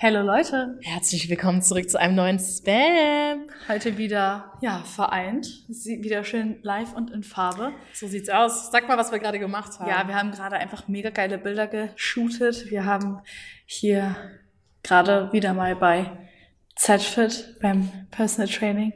Hallo Leute, Herzlich willkommen zurück zu einem neuen Spam. heute wieder ja vereint, Sie wieder schön live und in Farbe. So sieht's aus. Sag mal, was wir gerade gemacht haben. Ja, wir haben gerade einfach mega geile Bilder geshootet. Wir haben hier gerade wieder mal bei ZFit beim Personal Training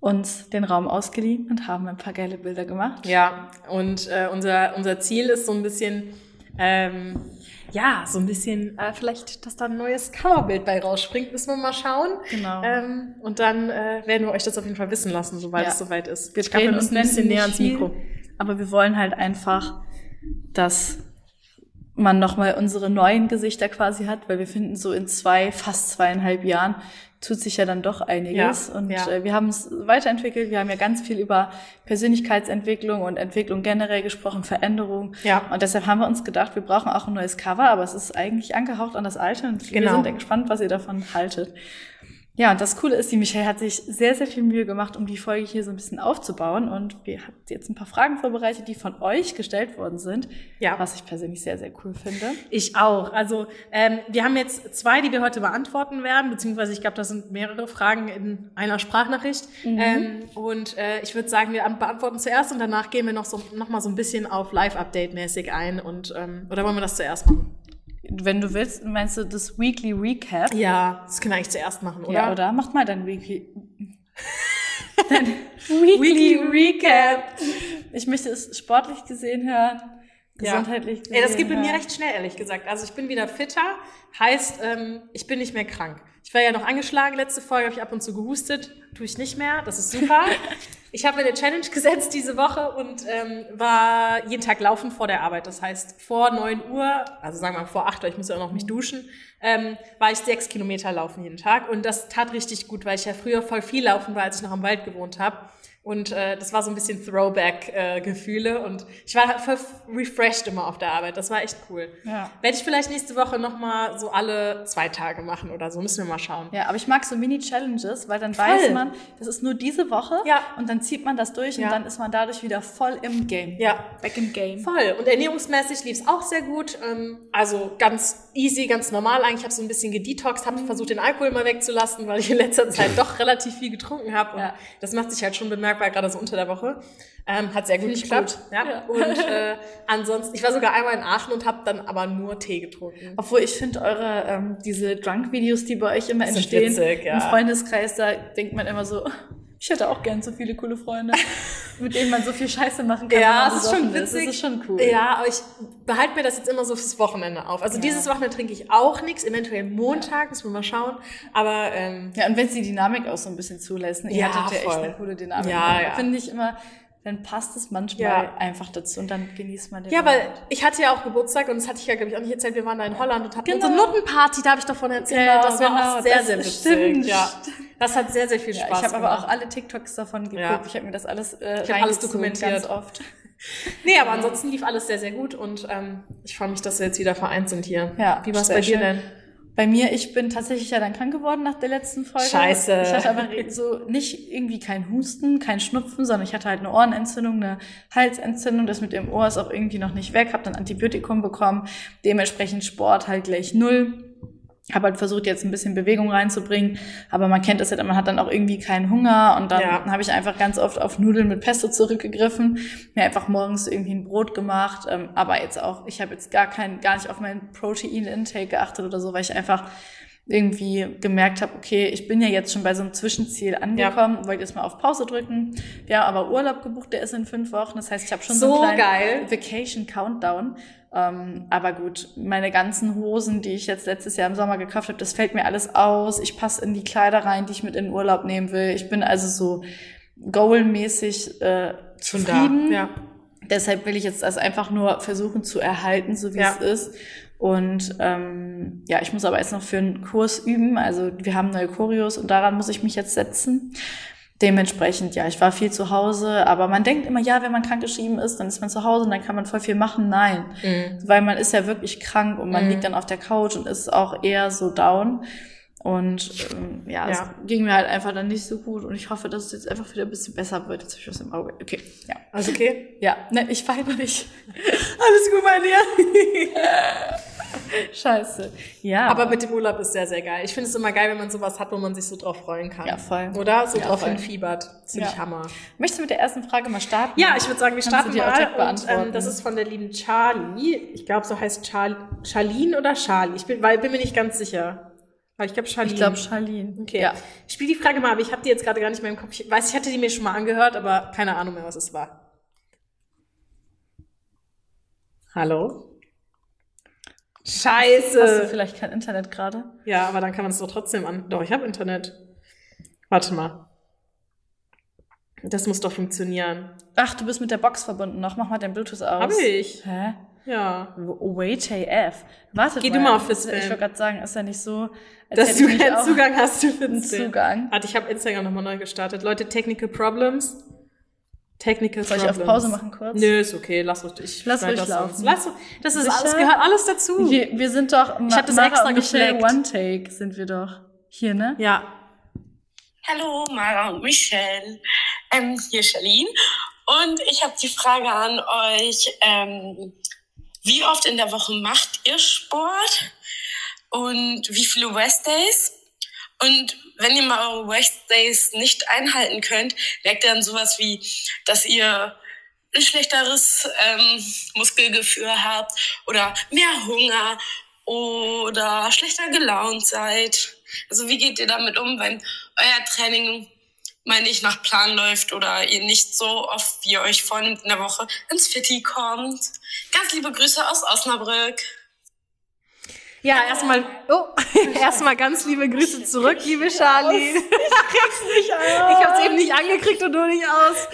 uns den Raum ausgeliehen und haben ein paar geile Bilder gemacht. Ja, und äh, unser, unser Ziel ist so ein bisschen, ähm, ja, so ein bisschen, äh, vielleicht, dass da ein neues Coverbild bei rausspringt, müssen wir mal schauen. Genau. Ähm, und dann äh, werden wir euch das auf jeden Fall wissen lassen, sobald Ja. es soweit ist. Wir müssen und ein bisschen näher ans Mikro. Aber wir wollen halt einfach, dass man nochmal unsere neuen Gesichter quasi hat, weil wir finden, so in zwei, fast zweieinhalb Jahren tut sich ja dann doch einiges. Ja, und ja. äh, wir haben es weiterentwickelt. Wir haben ja ganz viel über Persönlichkeitsentwicklung und Entwicklung generell gesprochen, Veränderung. Ja. Und deshalb haben wir uns gedacht, wir brauchen auch ein neues Cover, aber es ist eigentlich angehaucht an das alte und wir Genau. sind ja gespannt, was ihr davon haltet. Ja, und das Coole ist, die Michelle hat sich sehr, sehr viel Mühe gemacht, um die Folge hier so ein bisschen aufzubauen. Und wir haben jetzt ein paar Fragen vorbereitet, die von euch gestellt worden sind. Ja. Was ich persönlich sehr, sehr cool finde. Ich auch. Also ähm, wir haben jetzt zwei, die wir heute beantworten werden, beziehungsweise ich glaube, das sind mehrere Fragen in einer Sprachnachricht. Ähm, und äh, ich würde sagen, wir an- beantworten zuerst und danach gehen wir noch so noch mal so ein bisschen auf Live-Update-mäßig ein. Und ähm, oder wollen wir das zuerst machen? Wenn du willst, meinst du das Weekly Recap? Ja, das können wir eigentlich zuerst machen, oder? Ja, oder? Macht mal dein Weekly. dein Weekly Recap. Ich möchte es sportlich gesehen hören. Gesundheitlich gesehen Ey, das geht bei mir recht schnell, ehrlich gesagt. Also ich bin wieder fitter, heißt, ähm, ich bin nicht mehr krank. Ich war ja noch angeschlagen, letzte Folge habe ich ab und zu gehustet, tue ich nicht mehr, das ist super. ich habe mir eine Challenge gesetzt diese Woche und ähm, war jeden Tag laufen vor der Arbeit. Das heißt, vor 9 Uhr, also sagen wir mal vor 8 Uhr, ich muss ja auch noch mich duschen, ähm, war ich sechs Kilometer laufen jeden Tag. Und das tat richtig gut, weil ich ja früher voll viel laufen war, als ich noch am Wald gewohnt habe. Und äh, das war so ein bisschen Throwback-Gefühle. und ich war voll refreshed immer auf der Arbeit. Das war echt cool. Ja. Werde ich vielleicht nächste Woche noch mal so alle zwei Tage machen oder so. Müssen wir mal schauen. Ja, aber ich mag so Mini-Challenges, weil dann weiß Voll. man, das ist nur diese Woche Ja. und dann zieht man das durch Ja. und dann ist man dadurch wieder voll im Game. Ja. Back im Game. Voll. Und ernährungsmäßig lief es auch sehr gut. Ähm, also ganz easy, ganz normal eigentlich. Ich habe so ein bisschen gedetoxt, habe versucht, den Alkohol mal wegzulassen, weil ich in letzter Zeit doch relativ viel getrunken habe. Und Ja. das macht sich halt schon bemerkbar, gerade so unter der Woche. Ähm, hat sehr gut Finde geklappt. gut. Ja. Ja. Und äh, ansonsten, ich war sogar einmal in Aachen und habe dann aber nur Tee getrunken. Obwohl ich finde eure, ähm, diese Drunk-Videos, die bei euch immer Sind entstehen, witzig, ja. im Freundeskreis, da denkt man immer so, ich hätte auch gern so viele coole Freunde, mit denen man so viel Scheiße machen kann. Ja, es ist schon witzig. Das ist schon cool. Ja, aber ich behalte mir das jetzt immer so fürs Wochenende auf. Also dieses Wochenende trinke ich auch nichts, eventuell Montag, müssen wir mal schauen. Aber ähm, Ja, und wenn es die Dynamik auch so ein bisschen zulässt, ne? ihr Ja, hattet ja echt eine coole Dynamik. Ja, ja. Finde ich immer, dann passt es manchmal Ja. einfach dazu und dann genießt man den ja, weil Moment. ich hatte ja auch Geburtstag und das hatte ich ja, glaube ich, auch nicht erzählt. Wir waren da in Holland und hatten Genau. unsere Nuttenparty, da habe ich davon erzählt. Genau, das war genau, auch sehr, das sehr witzig. stimmt. Ja, das hat sehr, sehr viel Ja, Spaß ich habe aber auch alle TikToks davon geguckt. Ja. Ich habe mir das alles äh, Ich alles dokumentiert. ganz oft. Nee, aber ansonsten lief alles sehr, sehr gut und ähm, ich freue mich, dass wir jetzt wieder vereint sind hier. Ja, Wie war es bei dir schön. denn? Bei mir, ich bin tatsächlich ja dann krank geworden nach der letzten Folge. Scheiße. Ich hatte aber so nicht irgendwie kein Husten, kein Schnupfen, sondern ich hatte halt eine Ohrenentzündung, eine Halsentzündung. Das mit dem Ohr ist auch irgendwie noch nicht weg. Habe dann Antibiotikum bekommen. Dementsprechend Sport halt gleich null. Habe halt versucht, jetzt ein bisschen Bewegung reinzubringen, aber man kennt das ja, man hat dann auch irgendwie keinen Hunger. Und dann Ja. habe ich einfach ganz oft auf Nudeln mit Pesto zurückgegriffen, mir einfach morgens irgendwie ein Brot gemacht, ähm, aber jetzt auch, ich habe jetzt gar kein, gar nicht auf meinen Protein-Intake geachtet oder so, weil ich einfach irgendwie gemerkt habe, okay, ich bin ja jetzt schon bei so einem Zwischenziel angekommen, wollte jetzt mal auf Pause drücken. Wir haben aber Urlaub gebucht, der ist in fünf Wochen, das heißt, ich habe schon so, So einen kleinen geil. Vacation Countdown. Ähm, aber gut, meine ganzen Hosen, die ich jetzt letztes Jahr im Sommer gekauft habe, das fällt mir alles aus. Ich passe in die Kleider rein, die ich mit in den Urlaub nehmen will. Ich bin also so goalmäßig äh, zufrieden. Ja. Deshalb will ich jetzt das einfach nur versuchen zu erhalten, so wie Ja. es ist. Und ähm, ja, ich muss aber jetzt noch für einen Kurs üben. Also wir haben neue Choreos und daran muss ich mich jetzt setzen. Dementsprechend, ja, ich war viel zu Hause, aber man denkt immer, ja, wenn man krankgeschrieben ist, dann ist man zu Hause und dann kann man voll viel machen. Nein, weil man ist ja wirklich krank und man Mhm. liegt dann auf der Couch und ist auch eher so down. Und ähm, ja, Ja. es ging mir halt einfach dann nicht so gut und ich hoffe, dass es jetzt einfach wieder ein bisschen besser wird. Jetzt habe ich was im Auge. Okay, ja. Alles okay? Ja, ne, ich weine nicht. Alles gut bei dir? Scheiße. Ja. Aber mit dem Urlaub ist sehr, sehr geil. Ich finde es immer geil, wenn man sowas hat, wo man sich so drauf freuen kann. Ja, voll. Oder? So Ja, drauf voll. hinfiebert. Ziemlich Ja. Hammer. Möchtest du mit der ersten Frage mal starten? Ja, ich würde sagen, wir starten die mal. Und, ähm, das ist von der lieben Charlie. Ich glaube, so heißt Char Charlene oder Charlie. Ich bin, weil, bin mir nicht ganz sicher. Aber ich glaube Charlene. Ich glaube Charlene. Okay. Ja. Ich spiele die Frage mal, aber ich habe die jetzt gerade gar nicht mehr im Kopf. Ich weiß, ich hatte die mir schon mal angehört, aber keine Ahnung mehr, was es war. Hallo? Hast du Scheiße. vielleicht kein Internet gerade? Ja, aber dann kann man es doch trotzdem an. Doch, ich habe Internet. Warte mal. Das muss doch funktionieren. Ach, du bist mit der Box verbunden noch. Mach mal dein Bluetooth aus. Hab ich. Hä? Ja. Wait AF. Wartet Geh mal. du mal auf Ich Fistbam. wollte gerade sagen, ist ja nicht so, als Dass hätte du ich keinen Zugang hast zu Fitspam. Zugang. Warte, ich habe Instagram nochmal neu gestartet. Leute, Technical Problems. Technical Soll ich auf Problems. Pause machen kurz? Nö, ist okay. Lass ruhig. Ich Lass ruhig das laufen. aus. Lass, das ist Sicher? alles, gehört alles dazu. Wir, wir sind doch, Ich hab das Mara extra gefleckt. One Take sind wir doch. Hier, ne? Ja. Hallo, Mara und Michelle. Ähm, hier ist Charlene. Und ich habe die Frage an euch, ähm, wie oft in der Woche macht ihr Sport? Und wie viele Rest-Days? Und wenn ihr mal eure Rest-Days nicht einhalten könnt, merkt ihr dann sowas wie, dass ihr ein schlechteres ähm, Muskelgefühl habt oder mehr Hunger oder schlechter gelaunt seid. Also wie geht ihr damit um, wenn euer Training mal nicht nach Plan läuft oder ihr nicht so oft, wie ihr euch vornimmt in der Woche, ins Fitti kommt? Ganz liebe Grüße aus Osnabrück. Ja, erstmal, oh, erstmal ganz liebe Grüße zurück, liebe Charlie. Ich krieg's nicht aus. Ich hab's eben nicht angekriegt und du nicht aus.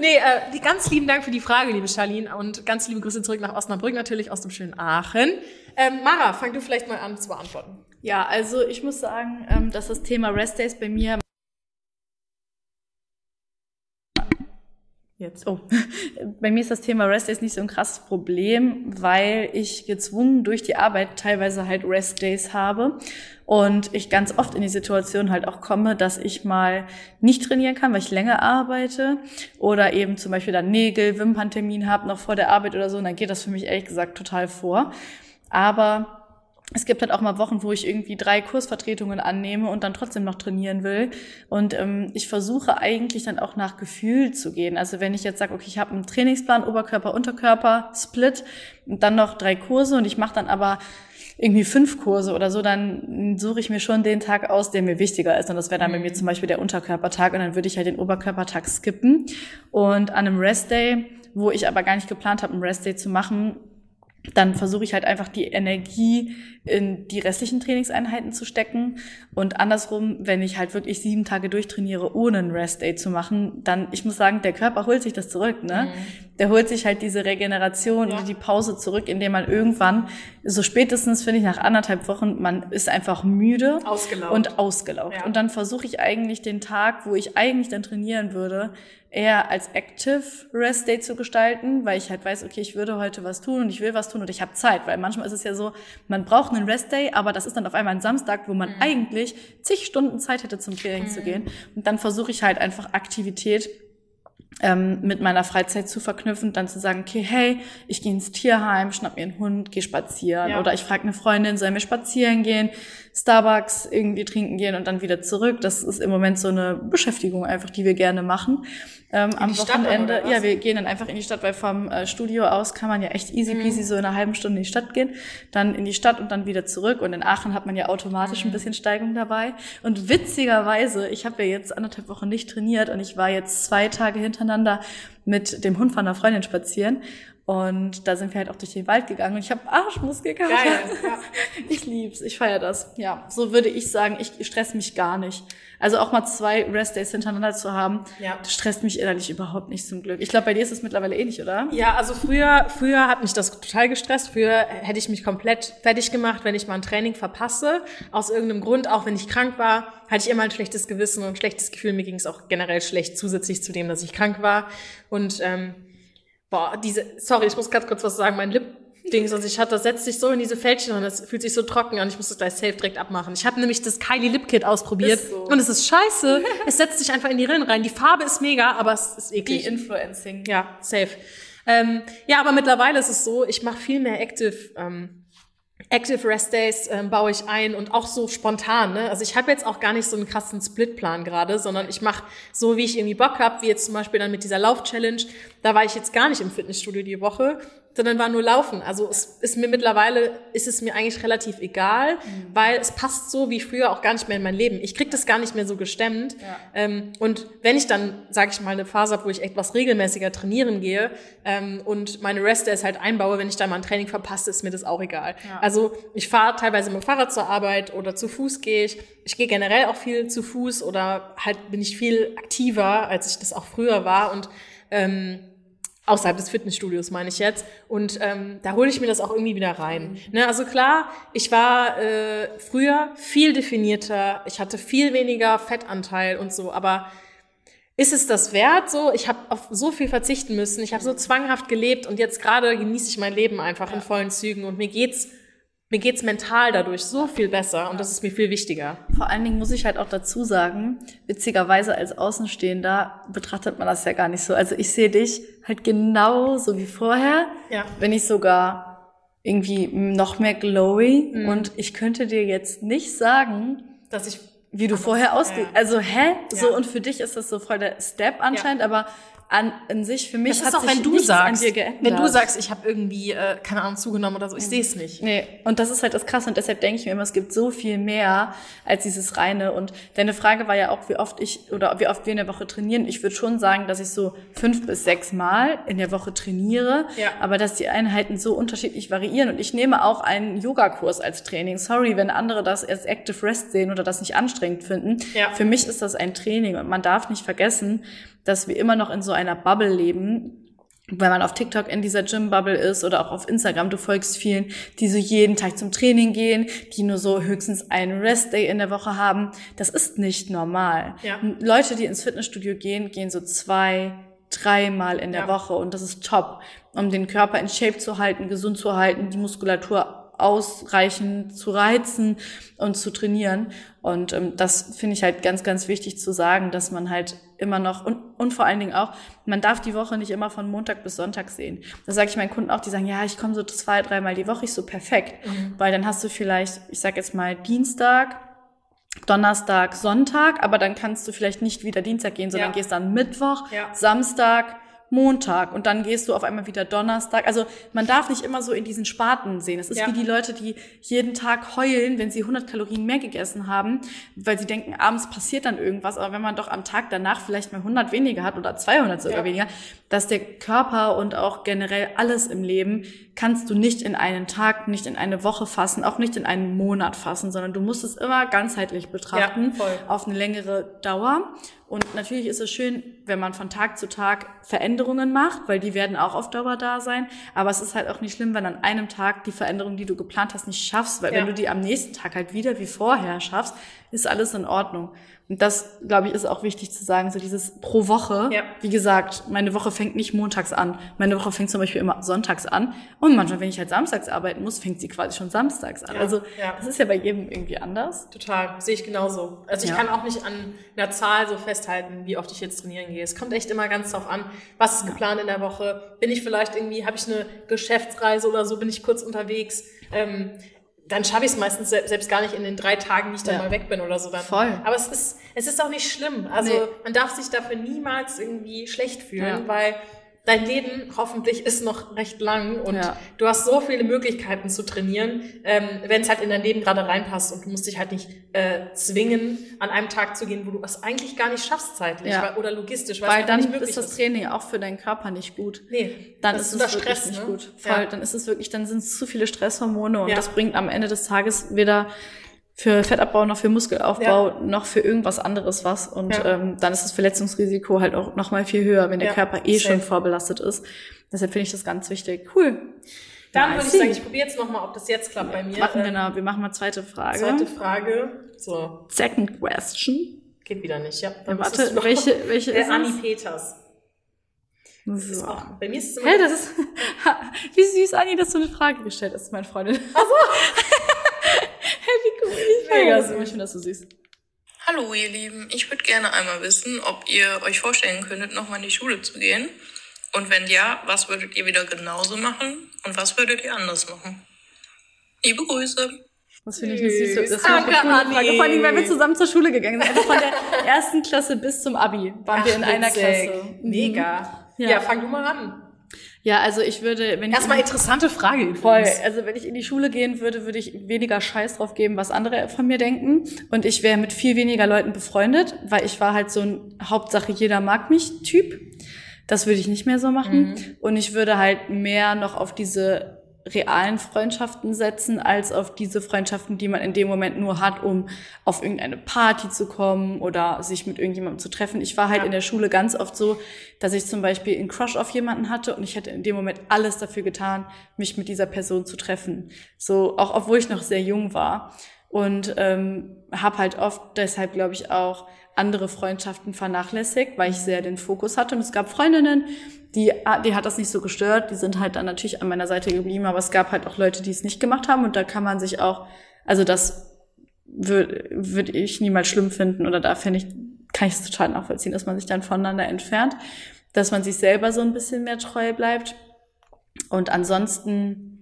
Nee, äh, die, ganz lieben Dank für die Frage, liebe Charlene. Und ganz liebe Grüße zurück nach Osnabrück, natürlich aus dem schönen Aachen. Ähm, Mara, fang du vielleicht mal an zu beantworten. Ja, also ich muss sagen, ähm, dass das Thema Rest Days bei mir Jetzt. Oh, bei mir ist das Thema Rest Days nicht so ein krasses Problem, weil ich gezwungen durch die Arbeit teilweise halt Rest Days habe und ich ganz oft in die Situation halt auch komme, dass ich mal nicht trainieren kann, weil ich länger arbeite oder eben zum Beispiel dann Nägel, Wimperntermin habe noch vor der Arbeit oder so und dann geht das für mich ehrlich gesagt total vor. Aber es gibt halt auch mal Wochen, wo ich irgendwie drei Kursvertretungen annehme und dann trotzdem noch trainieren will. Und ähm, ich versuche eigentlich dann auch nach Gefühl zu gehen. Also wenn ich jetzt sage, okay, ich habe einen Trainingsplan, Oberkörper, Unterkörper, Split und dann noch drei Kurse und ich mache dann aber irgendwie fünf Kurse oder so, dann suche ich mir schon den Tag aus, der mir wichtiger ist. Und das wäre dann bei mir zum Beispiel der Unterkörpertag und dann würde ich halt den Oberkörpertag skippen. Und an einem Restday, wo ich aber gar nicht geplant habe, einen Restday zu machen, dann versuche ich halt einfach die Energie in die restlichen Trainingseinheiten zu stecken. Und andersrum, wenn ich halt wirklich sieben Tage durchtrainiere, ohne einen Rest-Day zu machen, dann, ich muss sagen, der Körper holt sich das zurück, ne? Der holt sich halt diese Regeneration Ja. die Pause zurück, indem man irgendwann, so spätestens finde ich nach anderthalb Wochen, man ist einfach müde Ausgelaugt. und ausgelaugt. Ja. Und dann versuche ich eigentlich den Tag, wo ich eigentlich dann trainieren würde, eher als Active Rest Day zu gestalten, weil ich halt weiß, okay, ich würde heute was tun und ich will was tun und ich habe Zeit, weil manchmal ist es ja so, man braucht einen Rest Day, aber das ist dann auf einmal ein Samstag, wo man Mhm. eigentlich zig Stunden Zeit hätte zum Training zu gehen und dann versuche ich halt einfach Aktivität ähm, mit meiner Freizeit zu verknüpfen, dann zu sagen, okay, hey, ich gehe ins Tierheim, schnapp mir einen Hund, gehe spazieren. Ja. Oder ich frage eine Freundin, soll mir spazieren gehen, Starbucks irgendwie trinken gehen und dann wieder zurück. Das ist im Moment so eine Beschäftigung einfach, die wir gerne machen. Ähm, am Wochenende, ja, wir gehen dann einfach in die Stadt, weil vom äh, Studio aus kann man ja echt easy peasy Mhm. so in einer halben Stunde in die Stadt gehen, dann in die Stadt und dann wieder zurück. Und in Aachen hat man ja automatisch Mhm. ein bisschen Steigung dabei. Und witzigerweise, ich habe ja jetzt anderthalb Wochen nicht trainiert und ich war jetzt zwei Tage hintereinander mit dem Hund von einer Freundin spazieren. Und da sind wir halt auch durch den Wald gegangen und ich habe Arschmuskelkater. Geil, ja. Ich lieb's, ich feiere das. Ja, so würde ich sagen, ich stress mich gar nicht. Also auch mal zwei Rest-Days hintereinander zu haben, Ja. das stresst mich innerlich überhaupt nicht zum Glück. Ich glaube, bei dir ist es mittlerweile ähnlich, oder? Ja, also früher, früher hat mich das total gestresst. Früher hätte ich mich komplett fertig gemacht, wenn ich mal ein Training verpasse. Aus irgendeinem Grund, auch wenn ich krank war, hatte ich immer ein schlechtes Gewissen und ein schlechtes Gefühl. Mir ging es auch generell schlecht, zusätzlich zu dem, dass ich krank war. Und ähm, boah, diese, sorry, ich muss ganz kurz was sagen, mein Lip-Ding, was ich hatte, das setzt sich so in diese Fältchen und das fühlt sich so trocken an. Ich muss das gleich safe direkt abmachen. Ich habe nämlich das Kylie Lip Kit ausprobiert so. und es ist scheiße. es setzt sich einfach in die Rillen rein. Die Farbe ist mega, aber es ist eklig. Die Influencing. Ja, safe. Ähm, ja, aber mittlerweile ist es so, ich mache viel mehr Active, ähm, Active Rest Days ähm, baue ich ein und auch so spontan. Ne? Also ich habe jetzt auch gar nicht so einen krassen Splitplan gerade, sondern ich mache so, wie ich irgendwie Bock habe, wie jetzt zum Beispiel dann mit dieser Lauf-Challenge. Da war ich jetzt gar nicht im Fitnessstudio die Woche, sondern war nur laufen. Also es ist mir mittlerweile, ist es mir eigentlich relativ egal, mhm. weil es passt so wie früher auch gar nicht mehr in mein Leben. Ich krieg das gar nicht mehr so gestemmt. Ja. Ähm, und wenn ich dann, sage ich mal, eine Phase habe, wo ich etwas regelmäßiger trainieren gehe ähm, und meine Rest Days halt einbaue, wenn ich da mal ein Training verpasse, ist mir das auch egal. Ja. Also ich fahre teilweise mit dem Fahrrad zur Arbeit oder zu Fuß gehe ich. Ich gehe generell auch viel zu Fuß oder halt bin ich viel aktiver, als ich das auch früher war und ähm, Außerhalb des Fitnessstudios meine ich jetzt. Und ähm, da hole ich mir das auch irgendwie wieder rein. Ne, also klar, ich war äh, früher viel definierter, ich hatte viel weniger Fettanteil und so, aber ist es das wert so? Ich habe auf so viel verzichten müssen, ich habe so zwanghaft gelebt und jetzt gerade genieße ich mein Leben einfach in vollen Zügen und mir geht's mir geht's mental dadurch so viel besser und das ist mir viel wichtiger. Vor allen Dingen muss ich halt auch dazu sagen, witzigerweise als Außenstehender betrachtet man das ja gar nicht so. Also ich sehe dich halt genau so wie vorher, ja. wenn ich sogar irgendwie noch mehr glowy mhm. und ich könnte dir jetzt nicht sagen, dass ich wie du vorher ausgehst. Ja. Also hä? Ja. So und für dich ist das so voll der Step anscheinend, aber an, an sich für mich das ist auch, wenn du sagst, wenn du sagst, ich habe irgendwie äh, keine Ahnung zugenommen oder so, ich mhm. sehe es nicht. Nee, und das ist halt das krasse und deshalb denke ich mir immer, es gibt so viel mehr als dieses reine und deine Frage war ja auch, wie oft ich oder wie oft wir in der Woche trainieren. Ich würde schon sagen, dass ich so fünf bis sechs Mal in der Woche trainiere, ja. aber dass die Einheiten so unterschiedlich variieren und ich nehme auch einen Yogakurs als Training. Sorry, wenn andere das als Active Rest sehen oder das nicht anstrengend finden. Ja. Für mich ist das ein Training und man darf nicht vergessen, dass wir immer noch in so einer Bubble leben, wenn man auf TikTok in dieser Gym-Bubble ist oder auch auf Instagram, du folgst vielen, die so jeden Tag zum Training gehen, die nur so höchstens einen Rest-Day in der Woche haben. Das ist nicht normal. Ja. Leute, die ins Fitnessstudio gehen, gehen so zwei, dreimal in der ja. Woche und das ist top, um den Körper in Shape zu halten, gesund zu halten, die Muskulatur ausreichend zu reizen und zu trainieren. Und ähm, das finde ich halt ganz, ganz wichtig zu sagen, dass man halt immer noch und, und vor allen Dingen auch, man darf die Woche nicht immer von Montag bis Sonntag sehen. Das sage ich meinen Kunden auch, die sagen, ja, ich komme so zwei, dreimal die Woche, ich so perfekt. Mhm. Weil dann hast du vielleicht, ich sag jetzt mal, Dienstag, Donnerstag, Sonntag, aber dann kannst du vielleicht nicht wieder Dienstag gehen, sondern ja. gehst dann Mittwoch, ja. Samstag, Montag und dann gehst du auf einmal wieder Donnerstag. Also man darf nicht immer so in diesen Spaten sehen. Es ist ja. wie die Leute, die jeden Tag heulen, wenn sie 100 Kalorien mehr gegessen haben, weil sie denken, abends passiert dann irgendwas. Aber wenn man doch am Tag danach vielleicht mal 100 weniger hat oder 200 sogar ja. weniger, dass der Körper und auch generell alles im Leben kannst du nicht in einen Tag, nicht in eine Woche fassen, auch nicht in einen Monat fassen, sondern du musst es immer ganzheitlich betrachten, ja, auf eine längere Dauer. Und natürlich ist es schön, wenn man von Tag zu Tag Veränderungen macht, weil die werden auch auf Dauer da sein. Aber es ist halt auch nicht schlimm, wenn an einem Tag die Veränderung, die du geplant hast, nicht schaffst, weil ja. wenn du die am nächsten Tag halt wieder wie vorher schaffst, ist alles in Ordnung. Und das, glaube ich, ist auch wichtig zu sagen, so dieses pro Woche. Ja. Wie gesagt, meine Woche fängt nicht montags an. Meine Woche fängt zum Beispiel immer sonntags an. Und manchmal, wenn ich halt samstags arbeiten muss, fängt sie quasi schon samstags an. Ja. Also ja. das ist ja bei jedem irgendwie anders. Total, sehe ich genauso. Also ich kann auch nicht an einer Zahl so festhalten, wie oft ich jetzt trainieren gehe. Es kommt echt immer ganz drauf an, was ist geplant in der Woche. Bin ich vielleicht irgendwie, habe ich eine Geschäftsreise oder so, bin ich kurz unterwegs. Ähm, dann schaffe ich es meistens selbst gar nicht in den drei Tagen, die ich dann ja. mal weg bin oder so. Dann. Voll. Aber es ist, es ist auch nicht schlimm. Also nee. man darf sich dafür niemals irgendwie schlecht fühlen, ja. weil dein Leben hoffentlich ist noch recht lang und ja. du hast so viele Möglichkeiten zu trainieren, ähm, wenn es halt in dein Leben gerade reinpasst und du musst dich halt nicht äh, zwingen, an einem Tag zu gehen, wo du es eigentlich gar nicht schaffst zeitlich ja. weil, oder logistisch. Weil dann ist das ist. Training auch für deinen Körper nicht gut. Nee, dann ist es wirklich Stress, nicht ne? gut. Voll, ja. dann ist es wirklich, dann sind es zu viele Stresshormone und das bringt am Ende des Tages weder für Fettabbau, noch für Muskelaufbau, ja. noch für irgendwas anderes was. Und ja. ähm, dann ist das Verletzungsrisiko halt auch noch mal viel höher, wenn der ja. Körper eh Safe. schon vorbelastet ist. Deshalb finde ich das ganz wichtig. Cool. Dann würde ich sagen, ich probiere jetzt noch mal, ob das jetzt klappt bei mir. Machen wir, genau. wir machen mal zweite Frage. Zweite Frage. So. Second question. Geht wieder nicht, ja. Dann warte, welche, welche ist Anni Peters. So. Auch, bei mir ist es immer hey, das ist, wie süß, Anni, dass du eine Frage gestellt hast, meine Freundin. Ach so. hey, wie cool. Ich Mega süß. Ich finde das so süß. Hallo, ihr Lieben. Ich würde gerne einmal wissen, ob ihr euch vorstellen könntet, nochmal in die Schule zu gehen. Und wenn ja, was würdet ihr wieder genauso machen und was würdet ihr anders machen? Liebe Grüße. Das finde ich eine süße, das ich eine Danke, coole Frage. Vor allem, weil wir zusammen zur Schule gegangen sind. Also von der ersten Klasse bis zum Abi waren wir in einer witzig. Klasse. Mhm. Mega. Ja. Ja. fang du mal an. Ja, also ich würde, wenn ich Erstmal interessante Frage übrigens. Voll. Also wenn ich in die Schule gehen würde, würde ich weniger Scheiß drauf geben, was andere von mir denken. Und ich wäre mit viel weniger Leuten befreundet, weil ich war halt so ein Hauptsache jeder mag mich Typ. Das würde ich nicht mehr so machen. Und ich würde halt mehr noch auf diese realen Freundschaften setzen, als auf diese Freundschaften, die man in dem Moment nur hat, um auf irgendeine Party zu kommen oder sich mit irgendjemandem zu treffen. Ich war halt Ja. in der Schule ganz oft so, dass ich zum Beispiel einen Crush auf jemanden hatte und ich hätte in dem Moment alles dafür getan, mich mit dieser Person zu treffen. So, auch obwohl ich noch sehr jung war. Und ähm, habe halt oft deshalb, glaube ich, auch andere Freundschaften vernachlässigt, weil ich sehr den Fokus hatte. Und es gab Freundinnen, die, die hat das nicht so gestört, die sind halt dann natürlich an meiner Seite geblieben, aber es gab halt auch Leute, die es nicht gemacht haben und da kann man sich auch, also das würde würd ich niemals schlimm finden oder da finde ich, kann ich es total nachvollziehen, dass man sich dann voneinander entfernt, dass man sich selber so ein bisschen mehr treu bleibt. Und ansonsten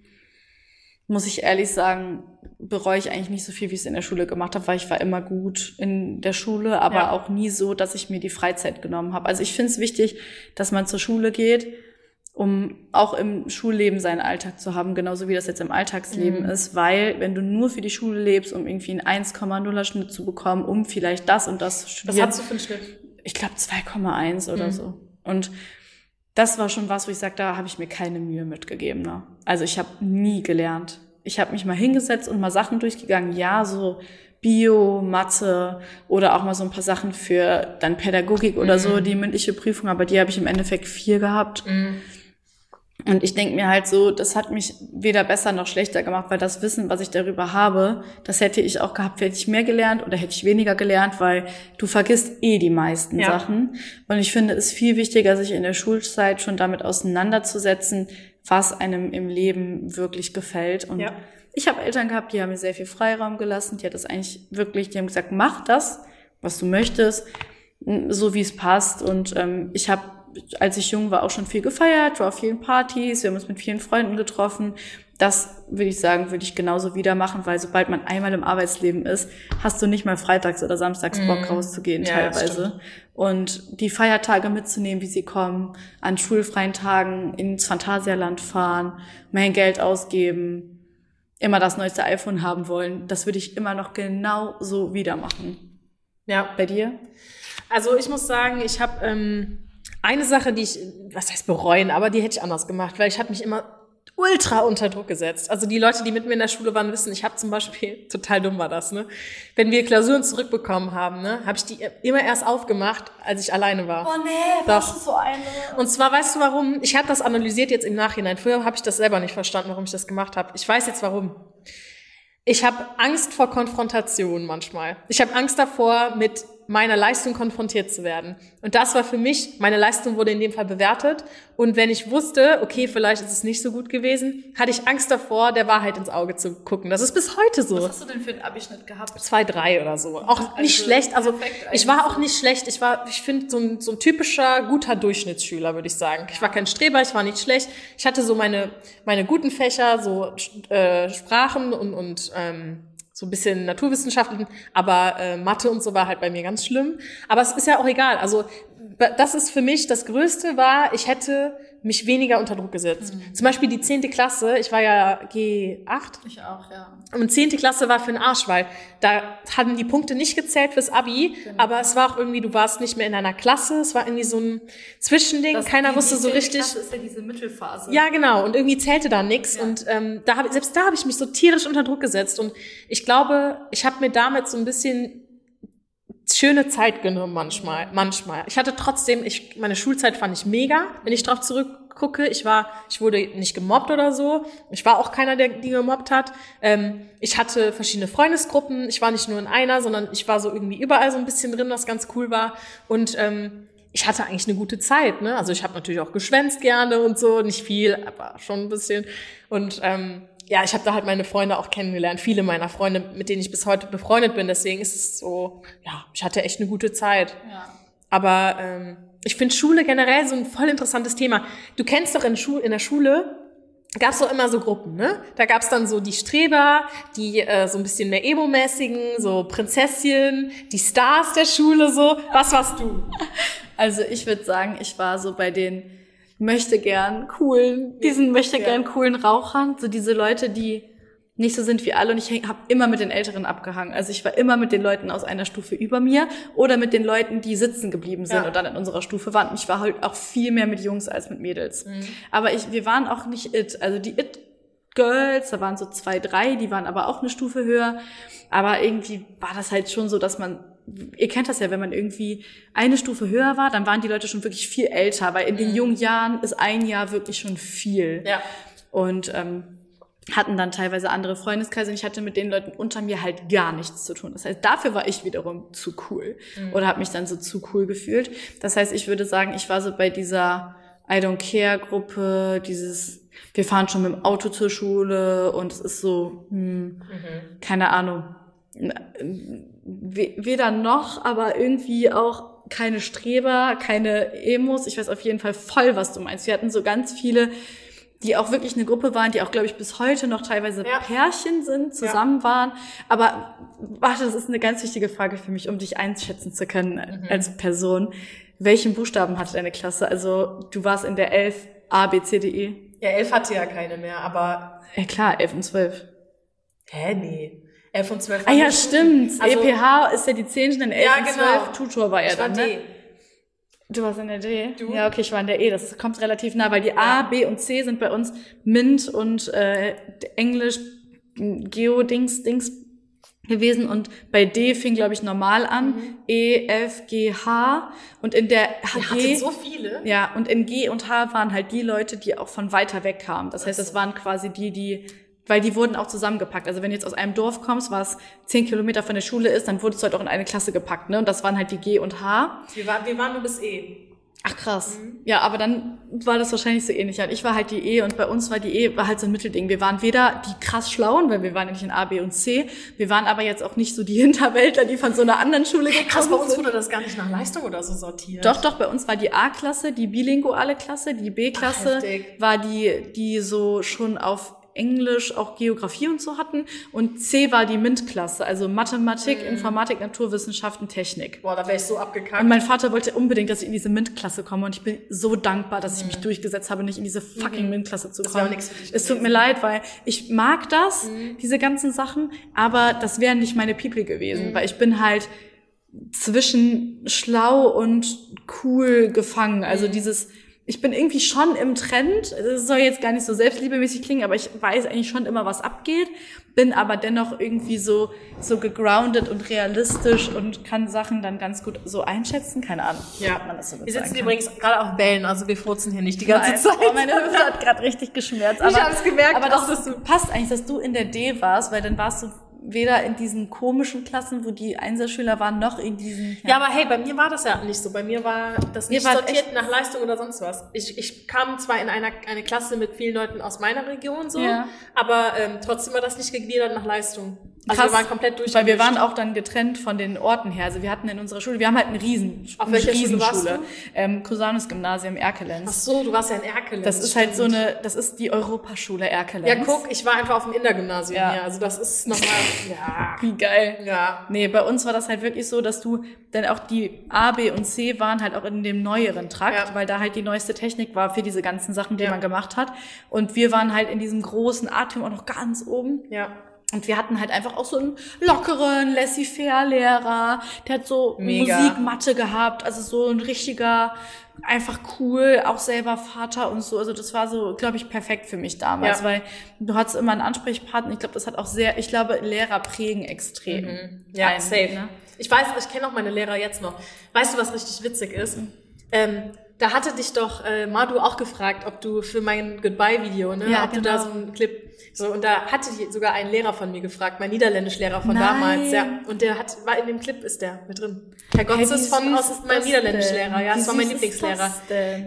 muss ich ehrlich sagen, bereue ich eigentlich nicht so viel, wie ich es in der Schule gemacht habe, weil ich war immer gut in der Schule, aber Ja. auch nie so, dass ich mir die Freizeit genommen habe. Also ich finde es wichtig, dass man zur Schule geht, um auch im Schulleben seinen Alltag zu haben, genauso wie das jetzt im Alltagsleben Mhm. ist, weil wenn du nur für die Schule lebst, um irgendwie einen 1,0er Schnitt zu bekommen, um vielleicht das und das Was studieren, hast du für einen Schnitt? ich glaube 2,1 oder Mhm. so. Und das war schon was, wo ich sage, da habe ich mir keine Mühe mitgegeben. Ne? Also ich habe nie gelernt. Ich habe mich mal hingesetzt und mal Sachen durchgegangen. Ja, so Bio, Mathe oder auch mal so ein paar Sachen für dann Pädagogik oder so, Mhm. die mündliche Prüfung, aber die habe ich im Endeffekt vier gehabt. Mhm. Und ich denke mir halt so, das hat mich weder besser noch schlechter gemacht, weil das Wissen, was ich darüber habe, das hätte ich auch gehabt, hätte ich mehr gelernt oder hätte ich weniger gelernt, weil du vergisst eh die meisten Ja. Sachen. Und ich finde es viel wichtiger, sich in der Schulzeit schon damit auseinanderzusetzen, was einem im Leben wirklich gefällt. Und Ja. ich habe Eltern gehabt, die haben mir sehr viel Freiraum gelassen. Die hat das eigentlich wirklich, die haben gesagt, mach das, was du möchtest, so wie es passt. Und ähm, ich habe, als ich jung war, auch schon viel gefeiert, war auf vielen Partys, wir haben uns mit vielen Freunden getroffen. Das würde ich sagen, würde ich genauso wieder machen, weil sobald man einmal im Arbeitsleben ist, hast du nicht mal freitags oder samstags Bock Mhm. rauszugehen Ja, teilweise. Und die Feiertage mitzunehmen, wie sie kommen, an schulfreien Tagen ins Phantasialand fahren, mein Geld ausgeben, immer das neueste iPhone haben wollen, das würde ich immer noch genau so wieder machen. Ja. Bei dir? Also ich muss sagen, ich habe ähm, eine Sache, die ich, was heißt bereuen, aber die hätte ich anders gemacht, weil ich habe mich immer ultra unter Druck gesetzt. Also die Leute, die mit mir in der Schule waren, wissen, ich habe zum Beispiel, total dumm war das, ne? Wenn wir Klausuren zurückbekommen haben, ne, habe ich die immer erst aufgemacht, als ich alleine war. Oh nee, Doch. so eine. Und zwar weißt du warum? Ich habe das analysiert jetzt im Nachhinein. Früher habe ich das selber nicht verstanden, warum ich das gemacht habe. Ich weiß jetzt warum. Ich habe Angst vor Konfrontation manchmal. Ich habe Angst davor, mit meiner Leistung konfrontiert zu werden. Und das war für mich, meine Leistung wurde in dem Fall bewertet. Und wenn ich wusste, okay, vielleicht ist es nicht so gut gewesen, hatte ich Angst davor, der Wahrheit ins Auge zu gucken. Das ist bis heute so. Was hast du denn für einen Abischnitt gehabt? Zwei, drei oder so. Auch nicht Also schlecht. Also ich war auch nicht schlecht. Ich war, ich finde, so ein, so ein typischer guter Durchschnittsschüler, würde ich sagen. Ich war kein Streber, ich war nicht schlecht. Ich hatte so meine, meine guten Fächer, so äh, Sprachen und, und ähm, so ein bisschen Naturwissenschaften, aber äh, Mathe und so war halt bei mir ganz schlimm. Aber es ist ja auch egal. Also das ist für mich das Größte war, ich hätte mich weniger unter Druck gesetzt. Zum Beispiel die zehnte Klasse, ich war ja G8, Ich auch, ja. und zehnte Klasse war für den Arsch, weil da hatten die Punkte nicht gezählt fürs Abi, aber es war auch irgendwie, du warst nicht mehr in einer Klasse, es war irgendwie so ein Zwischending, keiner wusste so richtig. Das ist ja diese Mittelphase. Ja, genau. Und irgendwie zählte da nichts. Und ähm, da hab, selbst da habe ich mich so tierisch unter Druck gesetzt. Und ich glaube, ich habe mir damit so ein bisschen schöne Zeit genommen manchmal. Manchmal. Ich hatte trotzdem, ich, meine Schulzeit fand ich mega, wenn ich drauf zurückgucke. Ich war, ich wurde nicht gemobbt oder so. Ich war auch keiner, der die gemobbt hat. Ähm, ich hatte verschiedene Freundesgruppen. Ich war nicht nur in einer, sondern ich war so irgendwie überall so ein bisschen drin, was ganz cool war. Und ähm, ich hatte eigentlich eine gute Zeit, ne? Also ich habe natürlich auch geschwänzt gerne und so, nicht viel, aber schon ein bisschen. Und ähm, ja, ich habe da halt meine Freunde auch kennengelernt, viele meiner Freunde, mit denen ich bis heute befreundet bin. Deswegen ist es so, ja, ich hatte echt eine gute Zeit. Ja. Aber ähm, ich finde Schule generell so ein voll interessantes Thema. Du kennst doch in, Schu in der Schule gab es doch immer so Gruppen, ne? Da gab es dann so die Streber, die äh, so ein bisschen mehr Emo-mäßigen, so Prinzesschen, die Stars der Schule, so. Was warst du? Also ich würde sagen, ich war so bei den möchte gern coolen, diesen möchte gern coolen Rauchern, so diese Leute, die nicht so sind wie alle und ich habe immer mit den Älteren abgehangen. Also ich war immer mit den Leuten aus einer Stufe über mir oder mit den Leuten, die sitzen geblieben sind Ja. und dann in unserer Stufe waren. Ich war halt auch viel mehr mit Jungs als mit Mädels. Aber ich, wir waren auch nicht it. Also die it Girls, da waren so zwei, drei, die waren aber auch eine Stufe höher. Aber irgendwie war das halt schon so, dass man, ihr kennt das ja, wenn man irgendwie eine Stufe höher war, dann waren die Leute schon wirklich viel älter, weil in den jungen Jahren ist ein Jahr wirklich schon viel Ja. und ähm, hatten dann teilweise andere Freundeskreise und ich hatte mit den Leuten unter mir halt gar nichts zu tun. Das heißt, dafür war ich wiederum zu cool oder habe mich dann so zu cool gefühlt. Das heißt, ich würde sagen, ich war so bei dieser I don't care Gruppe, dieses wir fahren schon mit dem Auto zur Schule und es ist so, hm, keine Ahnung, weder noch, aber irgendwie auch keine Streber, keine Emos. Ich weiß auf jeden Fall voll, was du meinst. Wir hatten so ganz viele, die auch wirklich eine Gruppe waren, die auch, glaube ich, bis heute noch teilweise Ja. Pärchen sind, zusammen waren. Aber warte, das ist eine ganz wichtige Frage für mich, um dich einschätzen zu können Mhm. als Person. Welchen Buchstaben hatte deine Klasse? Also du warst in der 11 A, B, C, D, E. Ja, elf hatte ja keine mehr, aber Ja klar, 11 und 12. hä, nee. Elf und zwölf Ah waren ja, stimmt. Also, EPH ist ja die 10. in 11 Ja, und genau. 12. Tutor war ja ich war dann, D. ne? Du warst in der D? Du? Ja, okay, ich war in der E. Das kommt relativ nah, weil die A, B und C sind bei uns MINT und äh, Englisch, Geo-Dings, Dings gewesen und bei D fing, glaube ich, normal an. E, F, G, H und in der Mhm. Ihr G... so viele. Ja, und in G und H waren halt die Leute, die auch von weiter weg kamen. Das heißt, das waren quasi die, die, weil die wurden auch zusammengepackt. Also wenn du jetzt aus einem Dorf kommst, was zehn Kilometer von der Schule ist, dann wurdest du halt auch in eine Klasse gepackt, ne? Und das waren halt die G und H. Wir waren, wir waren nur bis E. Ach krass. Ja, aber dann war das wahrscheinlich so ähnlich. Ich war halt die E und bei uns war die E war halt so ein Mittelding. Wir waren weder die krass Schlauen, weil wir waren nicht in A, B und C. Wir waren aber jetzt auch nicht so die Hinterwäldler, die von so einer anderen Schule Krass, bei gekommen uns sind. wurde das gar nicht nach Leistung oder so sortiert. Doch, doch, bei uns war die A-Klasse, die bilinguale Klasse, die B-Klasse war die, die so schon auf Englisch auch Geografie und so hatten und C war die MINT-Klasse, also Mathematik, Mhm. Informatik, Naturwissenschaften, Technik. Boah, da wäre ich so abgekackt. Und mein Vater wollte unbedingt, dass ich in diese MINT-Klasse komme und ich bin so dankbar, dass ich mich durchgesetzt habe, nicht in diese fucking MINT-Klasse zu Mhm. Das kommen. auch nichts für dich es tut mir leid, weil ich mag das, diese ganzen Sachen, aber das wären nicht meine People gewesen, Mhm. weil ich bin halt zwischen schlau und cool gefangen. Also Mhm. dieses, ich bin irgendwie schon im Trend. Es soll jetzt gar nicht so selbstliebemäßig klingen, aber ich weiß eigentlich schon immer, was abgeht, bin aber dennoch irgendwie so, so gegroundet und realistisch und kann Sachen dann ganz gut so einschätzen. Keine Ahnung, Ja. man das so wir sitzen übrigens gerade auf Bällen, also wir furzen hier nicht die ganze Nein. Zeit. Oh, meine Hüfte hat gerade richtig geschmerzt. Aber, hab's gemerkt, Aber das ist, passt eigentlich, dass du in der D warst, weil dann warst du weder in diesen komischen Klassen, wo die Einserschüler waren, noch in diesen. Ja, aber hey, bei mir war das ja nicht so. Bei mir war das nicht wart sortiert nach Leistung oder sonst was. Ich, ich kam zwar in einer, eine Klasse mit vielen Leuten aus meiner Region so, Ja. aber ähm, trotzdem war das nicht gegliedert nach Leistung. Also Krass, wir waren komplett durch. Weil wir waren auch dann getrennt von den Orten her. Also wir hatten in unserer Schule, wir haben halt eine Riesen, Auf eine welcher Schule warst Riesenschule. Ähm, Cusanus Gymnasium Ach Erkelenz. so, du warst ja in Erkelenz. Das ist halt so eine, das ist die Europaschule Erkelenz. Ja, guck, ich war einfach auf dem Indergymnasium Ja. hier. Also das ist nochmal, ja, Wie geil. ja. Nee, bei uns war das halt wirklich so, dass du, denn auch die A, B und C waren halt auch in dem neueren Trakt, Ja. weil da halt die neueste Technik war für diese ganzen Sachen, die Ja. man gemacht hat. Und wir waren halt in diesem großen Atrium auch noch ganz oben. Ja. Und wir hatten halt einfach auch so einen lockeren, laissez-faire-Lehrer, der hat so Mega. Musikmatte gehabt, also so ein richtiger, einfach cool, auch selber Vater und so. Also das war so, glaube ich, perfekt für mich damals, Ja. weil du hattest immer einen Ansprechpartner. Ich glaube, das hat auch sehr, ich glaube, Lehrer prägen extrem. Ja, ein, safe. ne? Ich weiß, ich kenne auch meine Lehrer jetzt noch. Weißt du, was richtig witzig ist? Ähm, da hatte dich doch äh, Madu auch gefragt, ob du für mein Goodbye-Video, ne, Ja, ob du da genau. so einen Clip, so, und da hatte sogar ein Lehrer von mir gefragt, mein Niederländischlehrer von Nein. damals, ja. Und der hat, war in dem Clip ist der mit drin. Herr Hey, Gotzes wie von aus ist mein Niederländischlehrer, ja, das war mein ist Lieblingslehrer.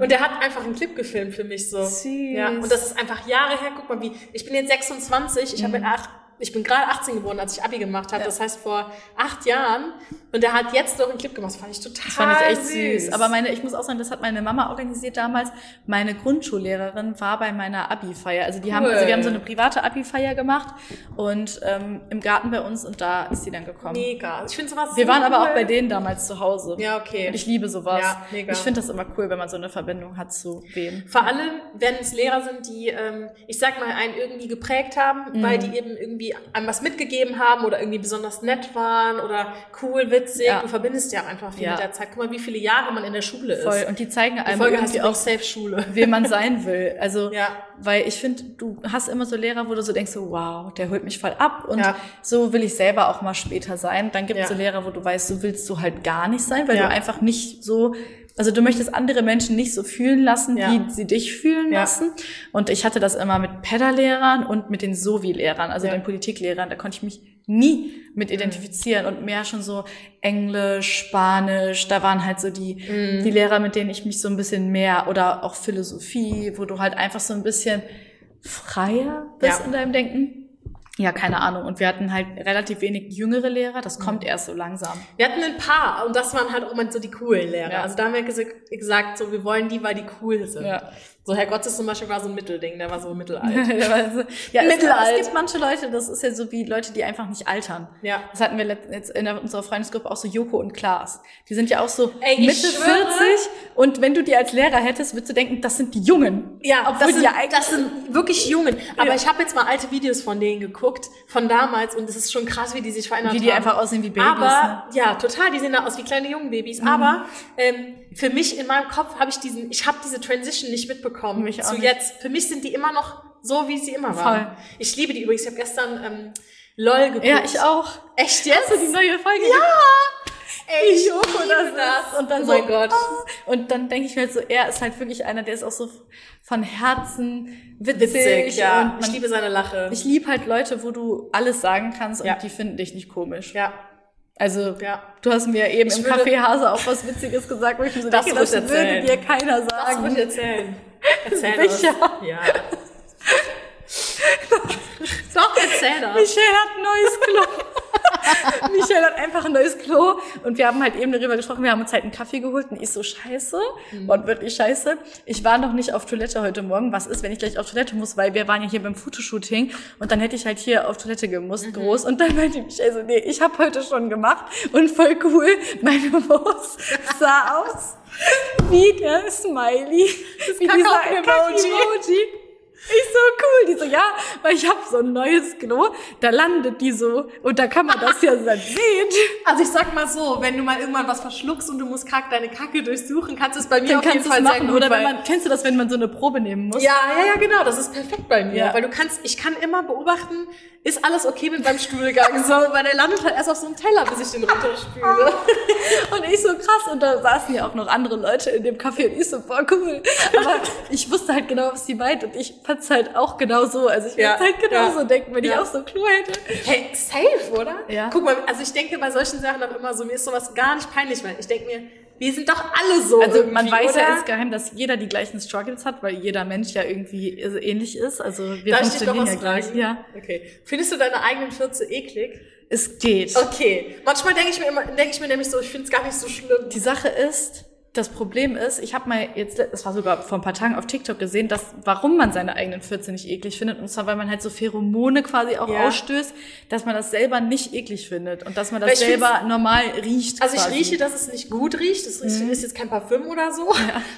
Und der hat einfach einen Clip gefilmt für mich so. Süß. Ja, und das ist einfach Jahre her. Guck mal, wie ich bin jetzt 26, ich habe mit Mhm. acht, ich bin gerade 18 geworden, als ich Abi gemacht habe. Ja. Das heißt vor acht Jahren. Und der hat jetzt noch einen Clip gemacht. Das fand ich total Das fand ich echt süß. süß. Aber meine, ich muss auch sagen, das hat meine Mama organisiert damals. Meine Grundschullehrerin war bei meiner Abi-Feier. Also die haben, Cool. also wir haben so eine private Abi-Feier gemacht und ähm, im Garten bei uns und da ist sie dann gekommen. mega. Ich finde sowas Wir so waren aber cool. auch bei denen damals zu Hause. Ja, okay. Und ich liebe sowas. Ja, mega. Ich finde das immer cool, wenn man so eine Verbindung hat zu wem. Vor allem, wenn es Lehrer sind, die, ähm, ich sag mal, einen irgendwie geprägt haben, Mhm. weil die eben irgendwie einem was mitgegeben haben oder irgendwie besonders nett waren oder cool, witzig. Ja. Du verbindest ja auch einfach viel Ja. mit der Zeit. Guck mal, wie viele Jahre man in der Schule ist. Voll. Und die zeigen Die einem Folge heißt irgendwie auch Safe Schule. wer man sein will. Also, Ja. weil ich finde, du hast immer so Lehrer, wo du so denkst, so, wow, der holt mich voll ab und so will ich selber auch mal später sein. Dann gibt es so Lehrer, wo du weißt, so willst du halt gar nicht sein, weil du einfach nicht so, also du möchtest andere Menschen nicht so fühlen lassen, Ja. wie sie dich fühlen Ja. lassen. Und ich hatte das immer mit Pedda-Lehrern und mit den Sovi-Lehrern, also Ja. den Politiklehrern, da konnte ich mich nie mit identifizieren und mehr schon so Englisch, Spanisch, da waren halt so die, Mhm. die Lehrer, mit denen ich mich so ein bisschen mehr oder auch Philosophie, wo du halt einfach so ein bisschen freier bist in deinem Denken. Ja, keine Ahnung. Und wir hatten halt relativ wenig jüngere Lehrer. Das kommt Mhm. erst so langsam. Wir hatten ein paar und das waren halt auch immer so die coolen Lehrer. Ja. Also da haben wir gesa- gesagt, so wir wollen die, weil die cool sind. Ja. So Herr Gottes zum Beispiel war so ein Mittelding, der war so mittelalt. Der war so- ja, es, Mittelalt. es gibt manche Leute, das ist ja so wie Leute, die einfach nicht altern. Ja. Das hatten wir jetzt in unserer Freundesgruppe auch so Joko und Klaas. Die sind ja auch so Ey, Mitte schwöre. 40 und wenn du die als Lehrer hättest, würdest du denken, das sind die Jungen. Ja, obwohl das sind, ja das sind wirklich Jungen. Aber Ja. ich habe jetzt mal alte Videos von denen geguckt, von damals, und es ist schon krass, wie die sich verändert Wie haben. die einfach aussehen wie Babys, ne? Aber, ja, total, die sehen da aus wie kleine Jungenbabys. Mhm. Aber ähm, für mich in meinem Kopf habe ich diesen, ich habe diese Transition nicht mitbekommen Mich auch zu nicht. jetzt. Für mich sind die immer noch so, wie sie immer waren. Voll. Ich liebe die übrigens. Ich habe gestern ähm, LOL geguckt. Ja, ich auch. Echt jetzt? Hast du die neue Folge Ey, ich Joko das ist. Und dann oh so, mein Gott. ah. Und dann denke ich mir halt so, er ist halt wirklich einer, der ist auch so von Herzen witzig. Witzig, ja. Und man, ich liebe seine Lache. ich liebe halt Leute, wo du alles sagen kannst und Ja. die finden dich nicht komisch. ja, Also, ja. du hast mir eben Ich im würde- Café Hase auch was Witziges gesagt, wo ich mir so Das denke, das würde dir keiner Das sagen. muss ich erzählen. Erzähl Sicher? das. Ja. Doch, erzähl das. Michelle hat ein neues Klo. Michelle hat einfach ein neues Klo. Und wir haben halt eben darüber gesprochen, wir haben uns halt einen Kaffee geholt und ich so scheiße. Mhm. Und wirklich scheiße. Ich war noch nicht auf Toilette heute Morgen. Was ist, wenn ich gleich auf Toilette muss? Weil wir waren ja hier beim Fotoshooting und dann hätte ich halt hier auf Toilette gemusst, Mhm. groß. Und dann meinte Michelle so, nee, ich habe heute schon gemacht und voll cool. Meine Wurst sah aus wie der Smiley. wie dieser Kakao-Emoji. Ich so cool. Die so, ja, weil ich habe so ein neues Klo, da landet die so und da kann man das ja dann sehen. Also ich sag mal so, wenn du mal irgendwann was verschluckst und du musst kack deine Kacke durchsuchen, kannst du es bei mir Dann auf jeden Fall sehr machen. gut, Oder wenn man, kennst du das, wenn man so eine Probe nehmen muss? ja, ja, ja, genau, das ist perfekt bei mir, Ja. weil du kannst, ich kann immer beobachten, ist alles okay mit meinem Stuhlgang, so, weil der landet halt erst auf so einem Teller, bis ich den runterspüle. Und ich so krass und da saßen ja auch noch andere Leute in dem Café und ich so, boah, cool. Aber ich wusste halt genau, was die meint und ich fand's halt auch genau so. Also ich würde Ja, halt genauso ja, denken, wenn ich ja. auch so ein Klo hätte. Hey, safe, oder? Ja. Guck mal, also ich denke bei solchen Sachen auch immer so, mir ist sowas gar nicht peinlich, weil ich denke mir, wir sind doch alle so Also man weiß oder? ja insgeheim, dass jeder die gleichen Struggles hat, weil jeder Mensch ja irgendwie ähnlich ist. Also wir Darf ich funktionieren was ja gleich. Ja, Okay. Findest du deine eigenen Fürze eklig? es geht. Okay. Manchmal denke ich mir immer, denke ich mir nämlich so, ich finde es gar nicht so schlimm. Die Sache ist, das Problem ist, ich habe mal jetzt, es war sogar vor ein paar Tagen auf TikTok gesehen, dass warum man seine eigenen Fürze nicht eklig findet. Und zwar, weil man halt so Pheromone quasi auch Ja. ausstößt, dass man das selber nicht eklig findet und dass man das ich selber normal riecht. Also ich quasi. rieche, dass es nicht gut riecht. Das riecht, ist jetzt kein Parfüm oder so.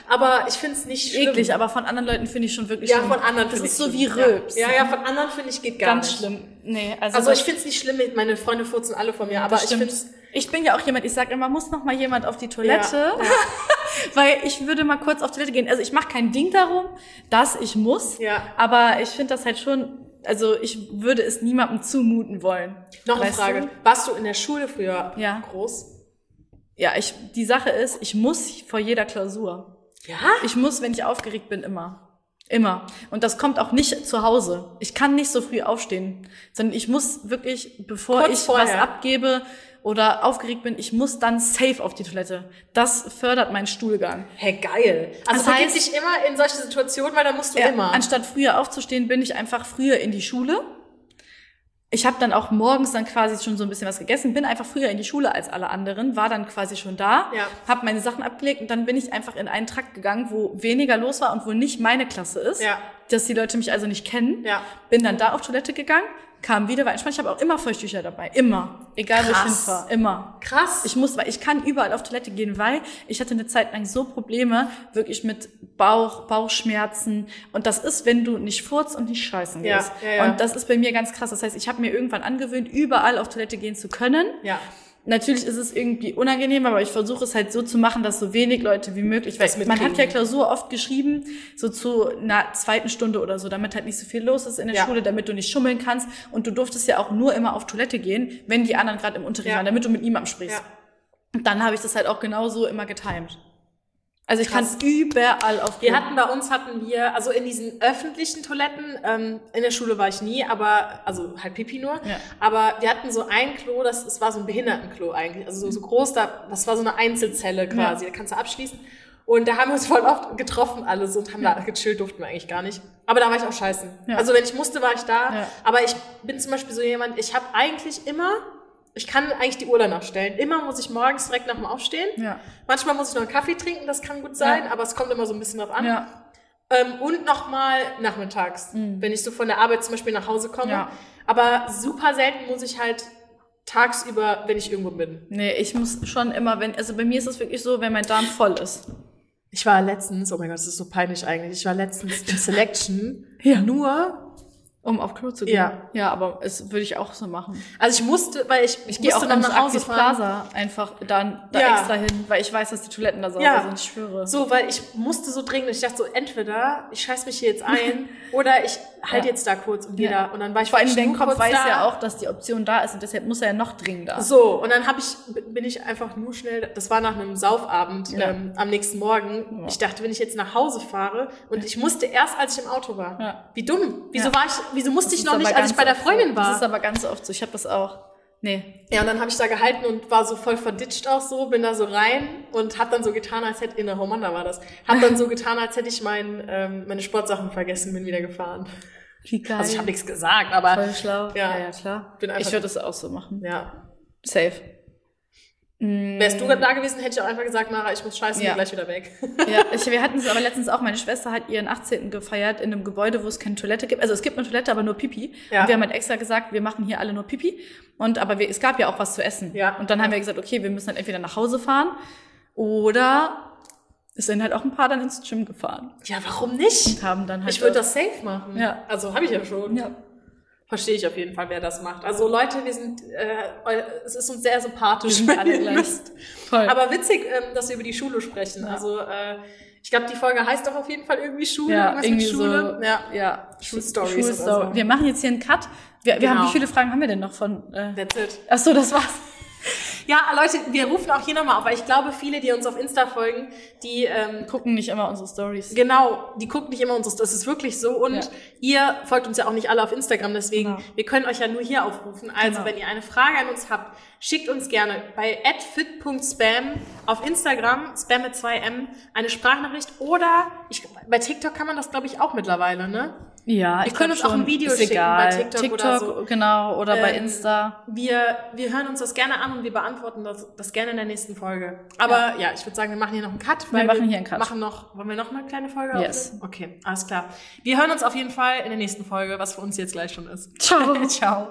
Aber ich finde es nicht schlimm. eklig, aber von anderen Leuten finde ich schon wirklich Ja, schlimm. von anderen Das ist ich so wie Rülps. Ja, ja, ja von anderen finde ich geht gar Ganz nicht. schlimm. Nee, also, Also ich finde es nicht schlimm, meine Freunde furzen alle von mir, aber ich finde es... Ich bin ja auch jemand, ich sage immer, muss noch mal jemand auf die Toilette, Ja, ja. weil ich würde mal kurz auf Toilette gehen. Also ich mache kein Ding darum, dass ich muss, Ja. aber ich finde das halt schon, also ich würde es niemandem zumuten wollen. Noch eine Frage. Du? Warst du in der Schule früher Ja. groß? Ja, ich, die Sache ist, ich muss vor jeder Klausur. Ja? Ich muss, wenn ich aufgeregt bin, immer. Immer. Und das kommt auch nicht zu Hause. Ich kann nicht so früh aufstehen, sondern ich muss wirklich, bevor Kurz ich vorher. was abgebe oder aufgeregt bin, ich muss dann safe auf die Toilette. Das fördert meinen Stuhlgang. Hey, geil. Also Das heißt- dich immer in solche Situationen, weil da musst du Ja, immer. Anstatt früher aufzustehen, bin ich einfach früher in die Schule. ich habe dann auch morgens dann quasi schon so ein bisschen was gegessen, bin einfach früher in die Schule als alle anderen, war dann quasi schon da, Ja. habe meine Sachen abgelegt und dann bin ich einfach in einen Trakt gegangen, wo weniger los war und wo nicht meine Klasse ist, Ja. dass die Leute mich also nicht kennen. Ja. Bin dann da auf Toilette gegangen, kam wieder, war entspannt. Ich habe auch immer Feuchttücher dabei, immer, egal wo ich Krass. hinfahre, immer. Krass. Ich muss, weil ich kann überall auf Toilette gehen, weil ich hatte eine Zeit lang so Probleme, wirklich mit Bauch, Bauchschmerzen. Und das ist, wenn du nicht furzt und nicht scheißen Ja, gehst. ja, ja. Und das ist bei mir ganz krass. Das heißt, ich habe mir irgendwann angewöhnt, überall auf Toilette gehen zu können. ja. Natürlich ist es irgendwie unangenehm, aber ich versuche es halt so zu machen, dass so wenig Leute wie möglich, weil man hat ja Klausur oft geschrieben, so zu einer zweiten Stunde oder so, damit halt nicht so viel los ist in der Ja. Schule, damit du nicht schummeln kannst. Und du durftest ja auch nur immer auf Toilette gehen, wenn die anderen gerade im Unterricht Ja. waren, damit du mit niemandem sprichst. Ja. Und dann habe ich das halt auch genauso immer getimed. Also ich Krass. kann überall auf Wir hatten bei uns hatten wir, also in diesen öffentlichen Toiletten, ähm, in der Schule war ich nie, aber, also halt Pipi nur, Ja. aber wir hatten so ein Klo, das, das war so ein Behindertenklo eigentlich, also so, so groß, da, das war so eine Einzelzelle quasi, da kannst du abschließen. Und da haben wir uns voll oft getroffen alle so und haben da gechillt, durften wir eigentlich gar nicht. Aber da war ich auch scheiße. Ja. Also wenn ich musste, war ich da. Ja. Aber ich bin zum Beispiel so jemand, ich habe eigentlich immer, ich kann eigentlich die Uhr danach stellen. Immer muss ich morgens direkt nach dem Aufstehen. Ja. Manchmal muss ich noch einen Kaffee trinken, das kann gut sein, Ja. aber es kommt immer so ein bisschen drauf an. Ja. Ähm, und nochmal nachmittags, wenn ich so von der Arbeit zum Beispiel nach Hause komme. Mhm. Ja. Aber super selten muss ich halt tagsüber, wenn ich irgendwo bin. Nee, ich muss schon immer, wenn, also bei mir ist es wirklich so, wenn mein Darm voll ist. Ich war letztens, oh mein Gott, das ist so peinlich eigentlich. Ich war letztens im Selection Ja. nur, Um auf Klo zu gehen. Ja. Ja, aber es würde ich auch so machen. also ich musste, weil ich, Ich gehe auch musste dann nach Hause. Plaza einfach dann da Ja. extra hin, weil ich weiß, dass die Toiletten da sauber Ja. sind, ich schwöre. So, weil ich musste so dringend. Ich dachte so, entweder ich scheiß mich hier jetzt ein oder ich halt Ja. jetzt da kurz und gehe Ja. Und dann war ich Vor allem wirklich dein nur Kopf kurz weiß da. ja auch, dass die Option da ist und deshalb muss er ja noch dringender. So, und dann hab ich, bin ich einfach nur schnell, das war nach einem Saufabend Ja. ähm, am nächsten Morgen. Ja. Ich dachte, wenn ich jetzt nach Hause fahre und ich musste erst, als ich im Auto war. Ja. Wie dumm. Wieso Ja. war ich, wieso musste Das ich noch nicht, als ich bei der Freundin so. Das ist war? aber ganz oft so. Ich habe das auch. Nee. Ja, und dann habe ich da gehalten und war so voll verditscht auch so, bin da so rein und hab dann so getan, als hätte, in der Homanda war das, hab dann so getan, als hätte ich mein, ähm, meine Sportsachen vergessen, bin wieder gefahren. Wie geil. Also ich habe nichts gesagt, aber Voll schlau. Ja. Ja, ja, klar. Ich würde das auch so machen. ja. Safe. Mm, Wärst du da gewesen, hätte ich auch einfach gesagt, Mara, ich muss scheißen, Ja. bin gleich wieder weg. Ja, ich, wir hatten es aber letztens auch. Meine Schwester hat ihren 18. gefeiert in einem Gebäude, wo es keine Toilette gibt. Also es gibt eine Toilette, aber nur Pipi. Ja. Und wir haben halt extra gesagt, wir machen hier alle nur Pipi. Und aber wir, es gab ja auch was zu essen. Ja. Und dann haben wir gesagt, okay, wir müssen dann entweder nach Hause fahren oder es sind halt auch ein paar dann ins Gym gefahren Ja, warum nicht? und haben dann halt. Ich würde das safe machen. Ja. Also habe ich ja schon. Ja. Verstehe ich auf jeden Fall, wer das macht. Also Leute, wir sind, äh, es ist uns sehr sympathisch. Wenn alle ihr gleich. Voll. Aber witzig, ähm, dass wir über die Schule sprechen. Ja. Also äh, ich glaube, die Folge heißt doch auf jeden Fall irgendwie Schule. ja, irgendwas irgendwie mit Schule. so. Ja. ja. Schulstories oder so. Wir machen jetzt hier einen Cut. Wir, wir Genau. haben, wie viele Fragen haben wir denn noch von? Äh, That's it. ach so, das war's. Ja, Leute, wir rufen auch hier nochmal auf, weil ich glaube, viele, die uns auf Insta folgen, die ähm, Gucken nicht immer unsere Stories. Genau, die gucken nicht immer uns, das ist wirklich so. Und Ja. ihr folgt uns ja auch nicht alle auf Instagram, deswegen, Genau. wir können euch ja nur hier aufrufen. Also, Genau. wenn ihr eine Frage an uns habt, schickt uns gerne bei @fit.spam auf Instagram, spam mit 2m, eine Sprachnachricht oder ich, bei TikTok kann man das, glaube ich, auch mittlerweile, ne? Ja, Wir können uns auch ein Video ist schicken egal. bei TikTok oder so. genau, oder bei Ähm, Insta. Wir, wir hören uns das gerne an und wir beantworten das, das gerne in der nächsten Folge. Aber ja, ich würde sagen, wir machen hier noch einen Cut. Wir machen hier einen Cut. Machen noch, wollen wir noch eine kleine Folge Yes. aufnehmen? Okay, alles klar. Wir hören uns auf jeden Fall in der nächsten Folge, was für uns jetzt gleich schon ist. Ciao. Ciao.